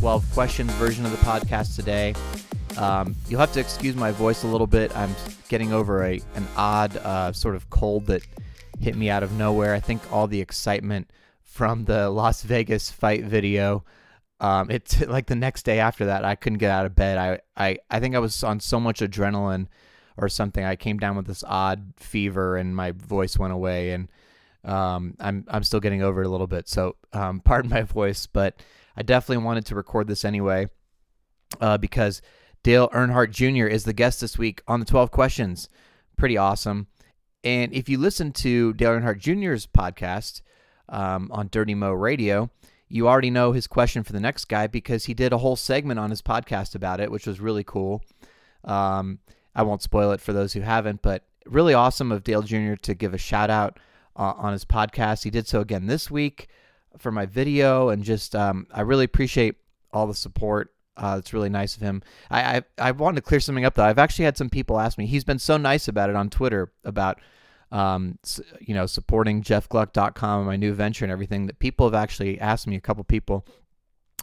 12 questions version of the podcast today. Um, you'll have to excuse my voice a little bit. I'm getting over a an odd uh, sort of cold that hit me out of nowhere. I think all the excitement from the Las Vegas fight video. Um, it's like the next day after that, I couldn't get out of bed. I, I, I think I was on so much adrenaline or something. I came down with this odd fever and my voice went away and um, I'm I'm still getting over it a little bit. So um, pardon my voice, but I definitely wanted to record this anyway uh, because Dale Earnhardt Jr. is the guest this week on the 12 questions. Pretty awesome. And if you listen to Dale Earnhardt Jr.'s podcast um, on Dirty Mo Radio, you already know his question for the next guy because he did a whole segment on his podcast about it, which was really cool. Um, I won't spoil it for those who haven't, but really awesome of Dale Jr. to give a shout out uh, on his podcast. He did so again this week for my video, and just um, I really appreciate all the support. Uh, it's really nice of him. I, I I wanted to clear something up though. I've actually had some people ask me. He's been so nice about it on Twitter about um, you know supporting jeffgluck.com and my new venture and everything that people have actually asked me a couple people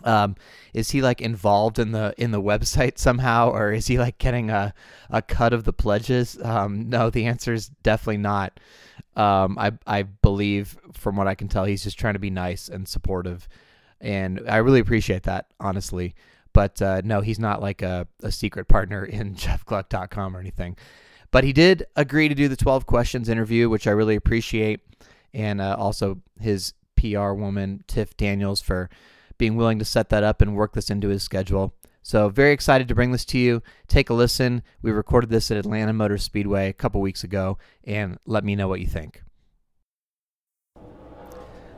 um, is he like involved in the in the website somehow or is he like getting a, a cut of the pledges? Um, no the answer is definitely not. Um, I, I believe from what i can tell he's just trying to be nice and supportive and i really appreciate that honestly. But uh, no he's not like a, a secret partner in jeffgluck.com or anything. But he did agree to do the 12 questions interview which i really appreciate and uh, also his pr woman tiff daniels for being willing to set that up and work this into his schedule. So, very excited to bring this to you. Take a listen. We recorded this at Atlanta Motor Speedway a couple weeks ago, and let me know what you think.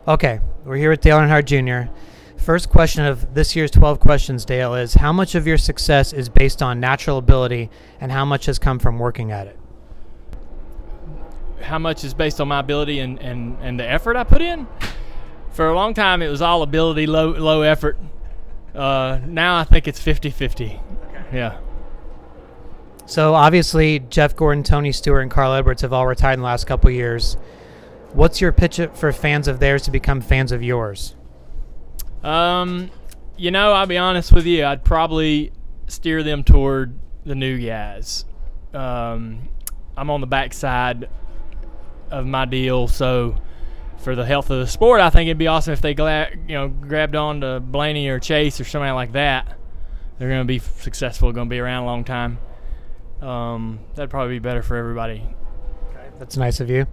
Okay, we're here with Dale Earnhardt Jr. First question of this year's 12 questions, Dale, is how much of your success is based on natural ability and how much has come from working at it? How much is based on my ability and, and, and the effort I put in? For a long time it was all ability, low low effort. Uh, now I think it's 50-50. Okay. Yeah. So obviously Jeff Gordon, Tony Stewart, and Carl Edwards have all retired in the last couple years. What's your pitch for fans of theirs to become fans of yours? Um, you know, I'll be honest with you. I'd probably steer them toward the new guys. Um, I'm on the backside of my deal, so for the health of the sport, I think it'd be awesome if they gla- you know grabbed on to Blaney or Chase or somebody like that. They're going to be successful, going to be around a long time. Um, that'd probably be better for everybody. Okay, that's nice of you.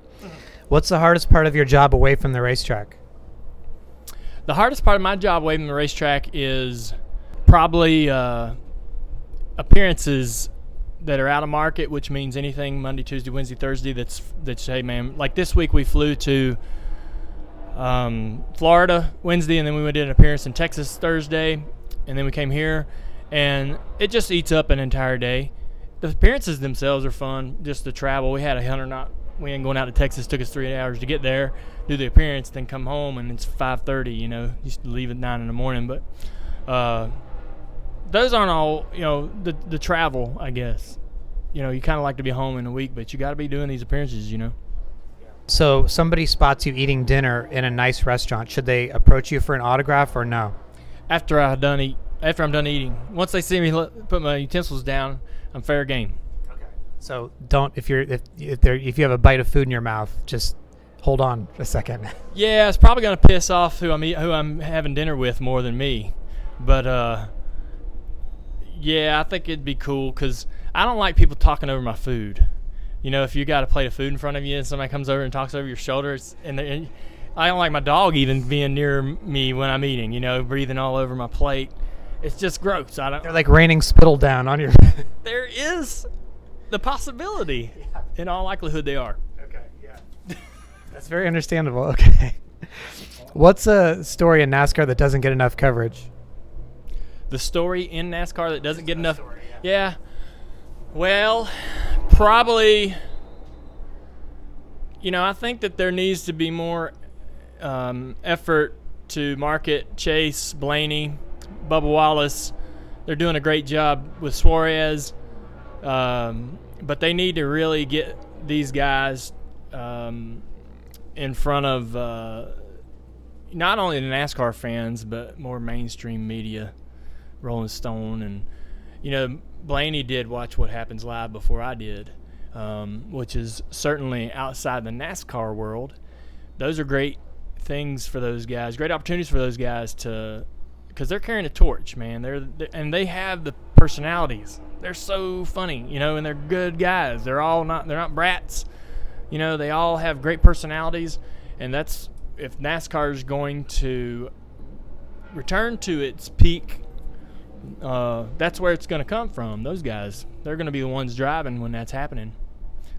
What's the hardest part of your job away from the racetrack? The hardest part of my job away from the racetrack is probably uh, appearances that are out of market, which means anything Monday, Tuesday, Wednesday, Thursday. That's that's hey man, like this week we flew to um, Florida Wednesday, and then we did an appearance in Texas Thursday, and then we came here, and it just eats up an entire day. The appearances themselves are fun, just the travel. We had a hundred knot. We ain't going out to Texas. Took us three hours to get there, do the appearance, then come home, and it's 5:30. You know, to leave at nine in the morning, but uh, those aren't all. You know, the the travel, I guess. You know, you kind of like to be home in a week, but you got to be doing these appearances. You know. So somebody spots you eating dinner in a nice restaurant. Should they approach you for an autograph or no? After I done eat, after I'm done eating, once they see me put my utensils down, I'm fair game. Okay. So don't if you're if if, there, if you have a bite of food in your mouth, just hold on a second. Yeah, it's probably gonna piss off who I'm eat, who I'm having dinner with more than me, but uh, yeah, I think it'd be cool because I don't like people talking over my food you know, if you got a plate of food in front of you and somebody comes over and talks over your shoulders, and, and I don't like my dog even being near me when I'm eating, you know, breathing all over my plate. It's just gross. I don't. They're like raining spittle down on your. there is the possibility. Yeah. In all likelihood, they are. Okay. Yeah. That's very understandable. Okay. What's a story in NASCAR that doesn't get enough coverage? The story in NASCAR that doesn't get enough. Story, yeah. yeah. Well, probably, you know, I think that there needs to be more um, effort to market Chase, Blaney, Bubba Wallace. They're doing a great job with Suarez, um, but they need to really get these guys um, in front of uh, not only the NASCAR fans but more mainstream media, Rolling Stone, and you know Blaney did watch What Happens Live before I did, um, which is certainly outside the NASCAR world. Those are great things for those guys, great opportunities for those guys to, because they're carrying a torch, man. They're, they're and they have the personalities. They're so funny, you know, and they're good guys. They're all not they're not brats, you know. They all have great personalities, and that's if NASCAR is going to return to its peak. Uh, that's where it's going to come from. Those guys, they're going to be the ones driving when that's happening.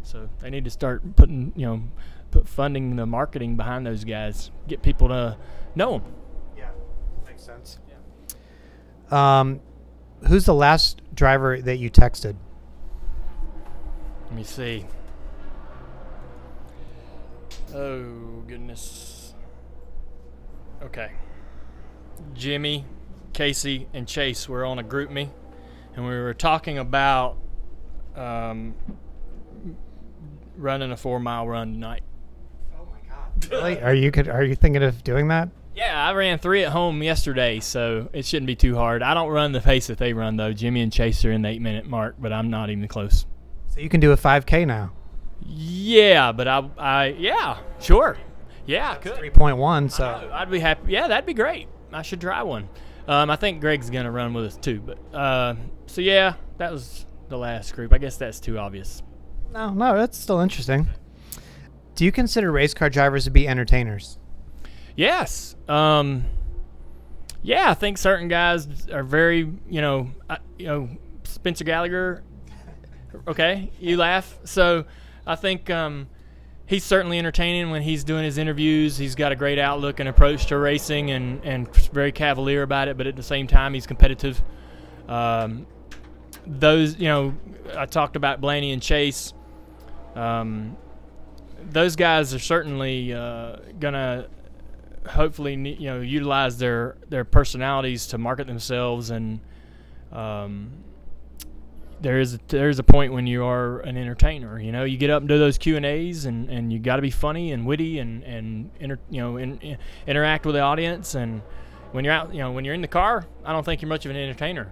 So they need to start putting, you know, put funding the marketing behind those guys, get people to know them. Yeah, makes sense. Um, who's the last driver that you texted? Let me see. Oh goodness. Okay. Jimmie, Kasey, and Chase were on a GroupMe, and we were talking about um, running a four mile run tonight. Oh my god! Really? Are you could, are you thinking of doing that? Yeah, I ran three at home yesterday, so it shouldn't be too hard. I don't run the pace that they run though. Jimmie and Chase are in the eight minute mark, but I'm not even close. So you can do a 5K now. Yeah, but I, I yeah, sure, yeah, I could. 3.1. So I'd be happy. Yeah, that'd be great. I should try one. Um, I think Greg's gonna run with us too, but uh, so yeah, that was the last group. I guess that's too obvious. no, no, that's still interesting. Do you consider race car drivers to be entertainers? Yes. Um, yeah, I think certain guys are very, you know, uh, you know, Spencer Gallagher. Okay, you laugh. So, I think um, he's certainly entertaining when he's doing his interviews. He's got a great outlook and approach to racing, and and very cavalier about it. But at the same time, he's competitive. Um, those, you know, I talked about Blaney and Chase. Um, those guys are certainly uh, gonna hopefully you know utilize their their personalities to market themselves and um, there is a, there is a point when you are an entertainer you know you get up and do those Q and A's and and you got to be funny and witty and and inter, you know in, in- interact with the audience and when you're out you know when you're in the car I don't think you're much of an entertainer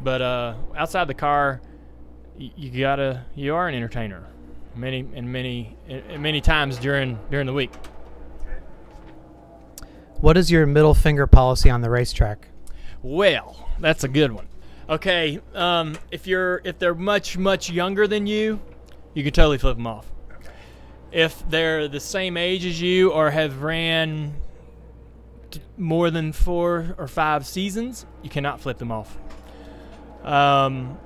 but uh, outside the car y- you gotta you are an entertainer many and many and many times during during the week What is your middle finger policy on the racetrack? Well, that's a good one. Okay, um, if you're if they're much much younger than you, you can totally flip them off. If they're the same age as you or have ran t- more than four or five seasons, you cannot flip them off. Um,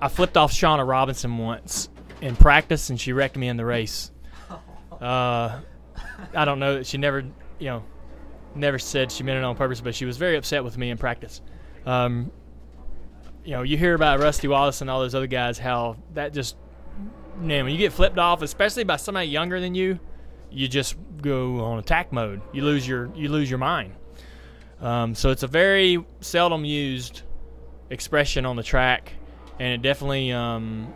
I flipped off Shawna Robinson once in practice, and she wrecked me in the race. Uh, I don't know. That she never, you know, never said she meant it on purpose, but she was very upset with me in practice. Um, you know, you hear about Rusty Wallace and all those other guys, how that just, man, when you get flipped off, especially by somebody younger than you, you just go on attack mode. You lose your you lose your mind. Um, so it's a very seldom used expression on the track, and it definitely um,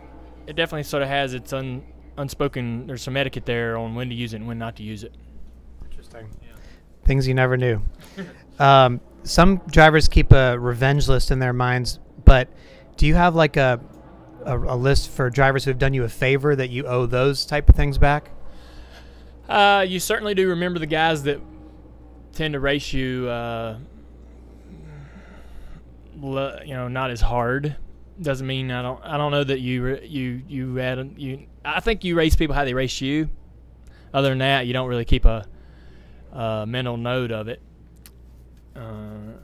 it definitely sort of has its un, unspoken. There's some etiquette there on when to use it and when not to use it. Interesting. Things you never knew. um, some drivers keep a revenge list in their minds, but do you have like a, a a list for drivers who have done you a favor that you owe those type of things back? Uh, you certainly do remember the guys that tend to race you, uh, le- you know, not as hard. Doesn't mean I don't. I don't know that you you you had you. I think you race people how they race you. Other than that, you don't really keep a, a mental note of it. Uh,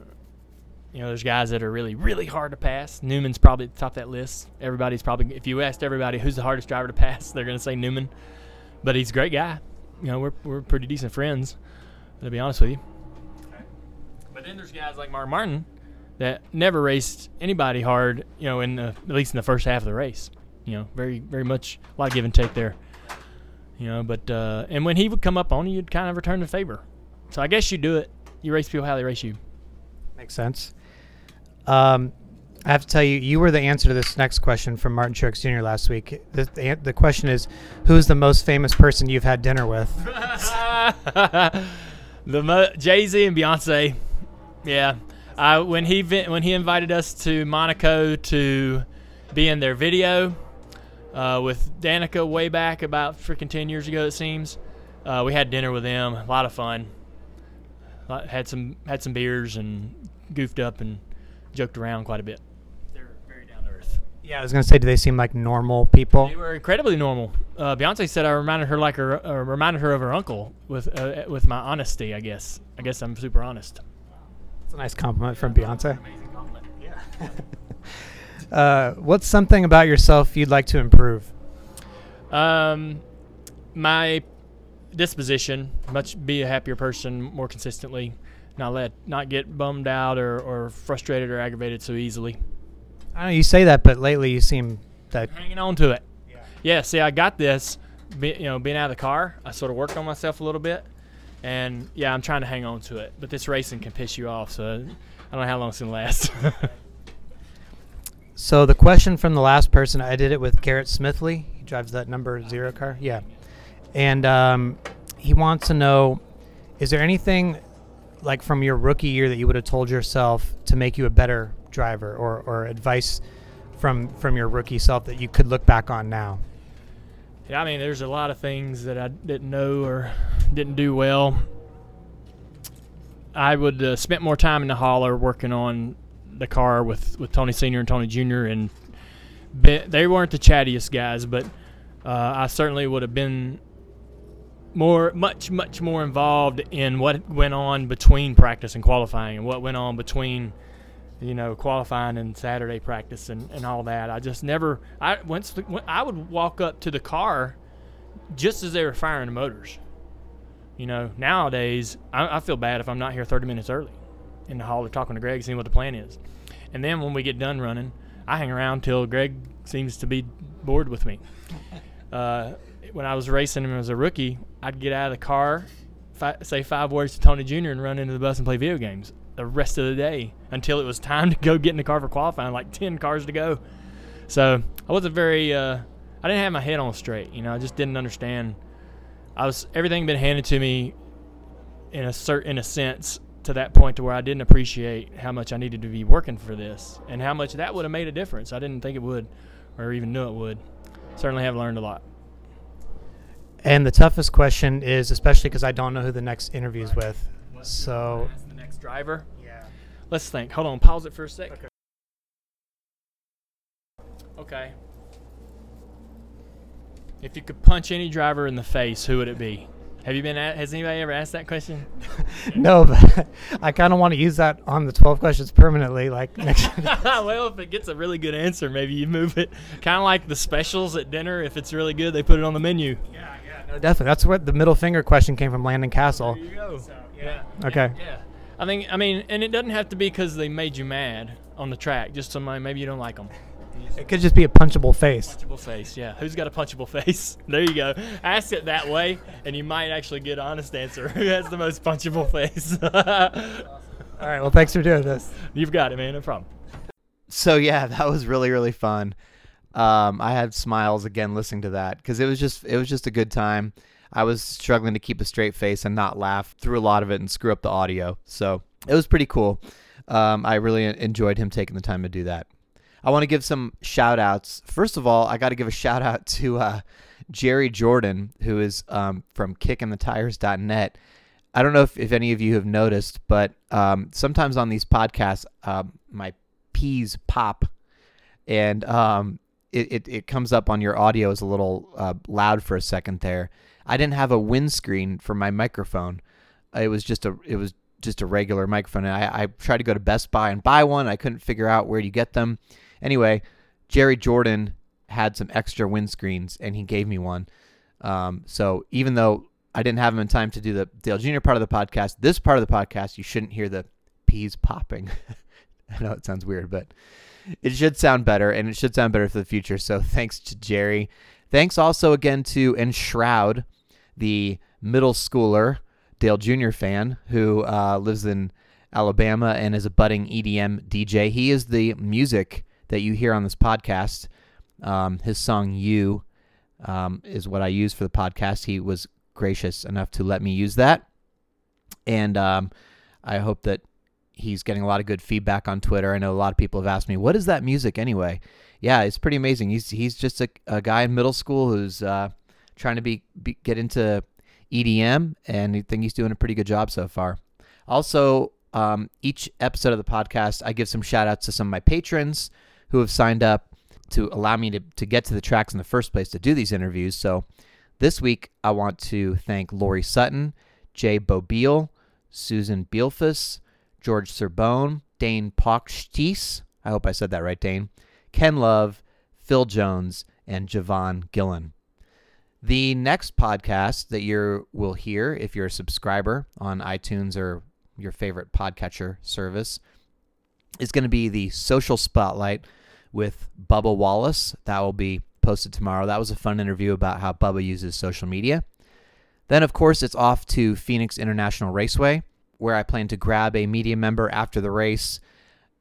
you know, there's guys that are really, really hard to pass. Newman's probably at the top of that list. Everybody's probably, if you asked everybody who's the hardest driver to pass, they're going to say Newman. But he's a great guy. You know, we're, we're pretty decent friends, to be honest with you. But then there's guys like Mark Martin that never raced anybody hard, you know, in the, at least in the first half of the race. You know, very, very much a lot of give and take there. You know, but, uh, and when he would come up on you, you'd kind of return the favor. So I guess you do it. You race people how they race you. Makes sense. Um, I have to tell you, you were the answer to this next question from Martin Truex Jr. last week. The, the, the question is, who's the most famous person you've had dinner with? the mo- Jay Z and Beyonce. Yeah, uh, when he when he invited us to Monaco to be in their video uh, with Danica way back about freaking ten years ago, it seems. Uh, we had dinner with them. A lot of fun. Uh, Had some had some beers and goofed up and joked around quite a bit. They're very down to earth. Yeah, I was gonna say, do they seem like normal people? They were incredibly normal. Uh, Beyonce said I reminded her like her, uh, reminded her of her uncle with uh, with my honesty. I guess. I guess I'm super honest. It's a nice compliment from Beyonce. Amazing compliment. Yeah. Uh, what's something about yourself you'd like to improve? um, my disposition, much be a happier person more consistently, not let not get bummed out or, or frustrated or aggravated so easily. I know you say that, but lately you seem that. Hanging on to it. Yeah. see, I got this. Be, you know, being out of the car, I sort of worked on myself a little bit, and yeah, I'm trying to hang on to it. But this racing can piss you off, so I don't know how long it's gonna last. So the question from the last person, I did it with Garrett Smithley. He drives that number zero car. Yeah, and um, he wants to know: Is there anything like from your rookie year that you would have told yourself to make you a better driver, or, or advice from from your rookie self that you could look back on now? Yeah, I mean, there's a lot of things that I didn't know or didn't do well. I would uh, spent more time in the hauler working on the car with, with Tony Senior and Tony Junior, and be, they weren't the chattiest guys, but uh, I certainly would have been more, much, much more involved in what went on between practice and qualifying, and what went on between you know, qualifying and Saturday practice and, and all that. I just never. I once I would walk up to the car just as they were firing the motors. You know, nowadays I, I feel bad if I'm not here 30 minutes early in the hall. They're talking to Greg, seeing what the plan is, and then when we get done running, I hang around till Greg seems to be bored with me. Uh, when I was racing him as a rookie, I'd get out of the car, fi- say five words to Tony Jr. and run into the bus and play video games the rest of the day until it was time to go get in the car for qualifying, like 10 cars to go. So I wasn't very, uh, I didn't have my head on straight. You know, I just didn't understand. I was, everything been handed to me in a certain, in a sense to that point to where I didn't appreciate how much I needed to be working for this and how much that would have made a difference. I didn't think it would or even knew it would. Certainly have learned a lot. And the toughest question is, especially because I don't know who the next interview is with. So the next driver. yeah. Let's think. Hold on. Pause it for a sec. Okay. Okay. If you could punch any driver in the face, who would it be? Have you been? At, has anybody ever asked that question? no, but I kind of want to use that on the 12 questions permanently. Like next. well, if it gets a really good answer, maybe you move it. Kind of like the specials at dinner. If it's really good, they put it on the menu. yeah, definitely. That's what the middle finger question came from Landon Cassill. There you go. yeah. Okay. Yeah. I think. I mean, and it doesn't have to be because they made you mad on the track. Just somebody maybe you don't like them. It could just be a punchable face. Punchable face, yeah. Who's got a punchable face? There you go. Ask it that way, and you might actually get an honest answer. Who has the most punchable face? All right. Well, thanks for doing this. You've got it, man. No problem. So yeah, that was really really fun. Um, I had smiles again listening to that because it was just it was just a good time. I was struggling to keep a straight face and not laugh through a lot of it and screw up the audio. So it was pretty cool. Um, I really enjoyed him taking the time to do that. I want to give some shout outs. First of all, I got to give a shout out to uh, Jerry Jordan, who is um, from kickingthetires.net. I don't know if, if any of you have noticed, but um, sometimes on these podcasts, um, my peas pop and um, it, it, it comes up on your audio as a little uh, loud for a second there. I didn't have a windscreen for my microphone. It was just a it was just a regular microphone. And I, I tried to go to Best Buy and buy one. I couldn't figure out where you get them. Anyway, Jerry Jordan had some extra windscreens and he gave me one. Um, so even though I didn't have him in time to do the Dale Jr. part of the podcast, this part of the podcast, you shouldn't hear the peas popping. I know it sounds weird, but it should sound better and it should sound better for the future. So thanks to Jerry. Thanks also again to Enshroud, the middle schooler Dale Jr. fan who uh, lives in Alabama, and is a budding EDM DJ. He is the music that you hear on this podcast. Um, his song "You" um, is what I use for the podcast. He was gracious enough to let me use that, and um, I hope that he's getting a lot of good feedback on Twitter. I know a lot of people have asked me, "What is that music anyway?" Yeah, it's pretty amazing. He's he's just a, a guy in middle school who's uh, trying to be, be get into EDM, and I think he's doing a pretty good job so far. Also, um, each episode of the podcast, I give some shout outs to some of my patrons who have signed up to allow me to, to get to the tracks in the first place to do these interviews. So this week, I want to thank Lori Sutton, Jay Bobeel, Susan Bielfus, George Serbone, Dane Pochtis. I hope I said that right, Dane. Ken Love, Phil Jones, and Javon Gillen. The next podcast that you will hear if you're a subscriber on iTunes or your favorite podcatcher service is going to be the Social Spotlight with Bubba Wallace. That will be posted tomorrow. That was a fun interview about how Bubba uses social media. Then, of course, it's off to Phoenix International Raceway, where I plan to grab a media member after the race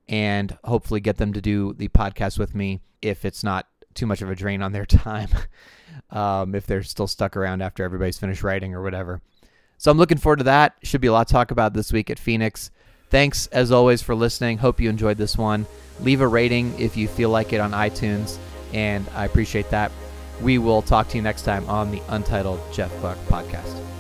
and hopefully get them to do the podcast with me if it's not too much of a drain on their time, um, if they're still stuck around after everybody's finished writing or whatever. So I'm looking forward to that. Should be a lot to talk about this week at Phoenix. Thanks as always for listening. Hope you enjoyed this one. Leave a rating if you feel like it on iTunes, and I appreciate that. We will talk to you next time on the Untitled Jeff Gluck podcast.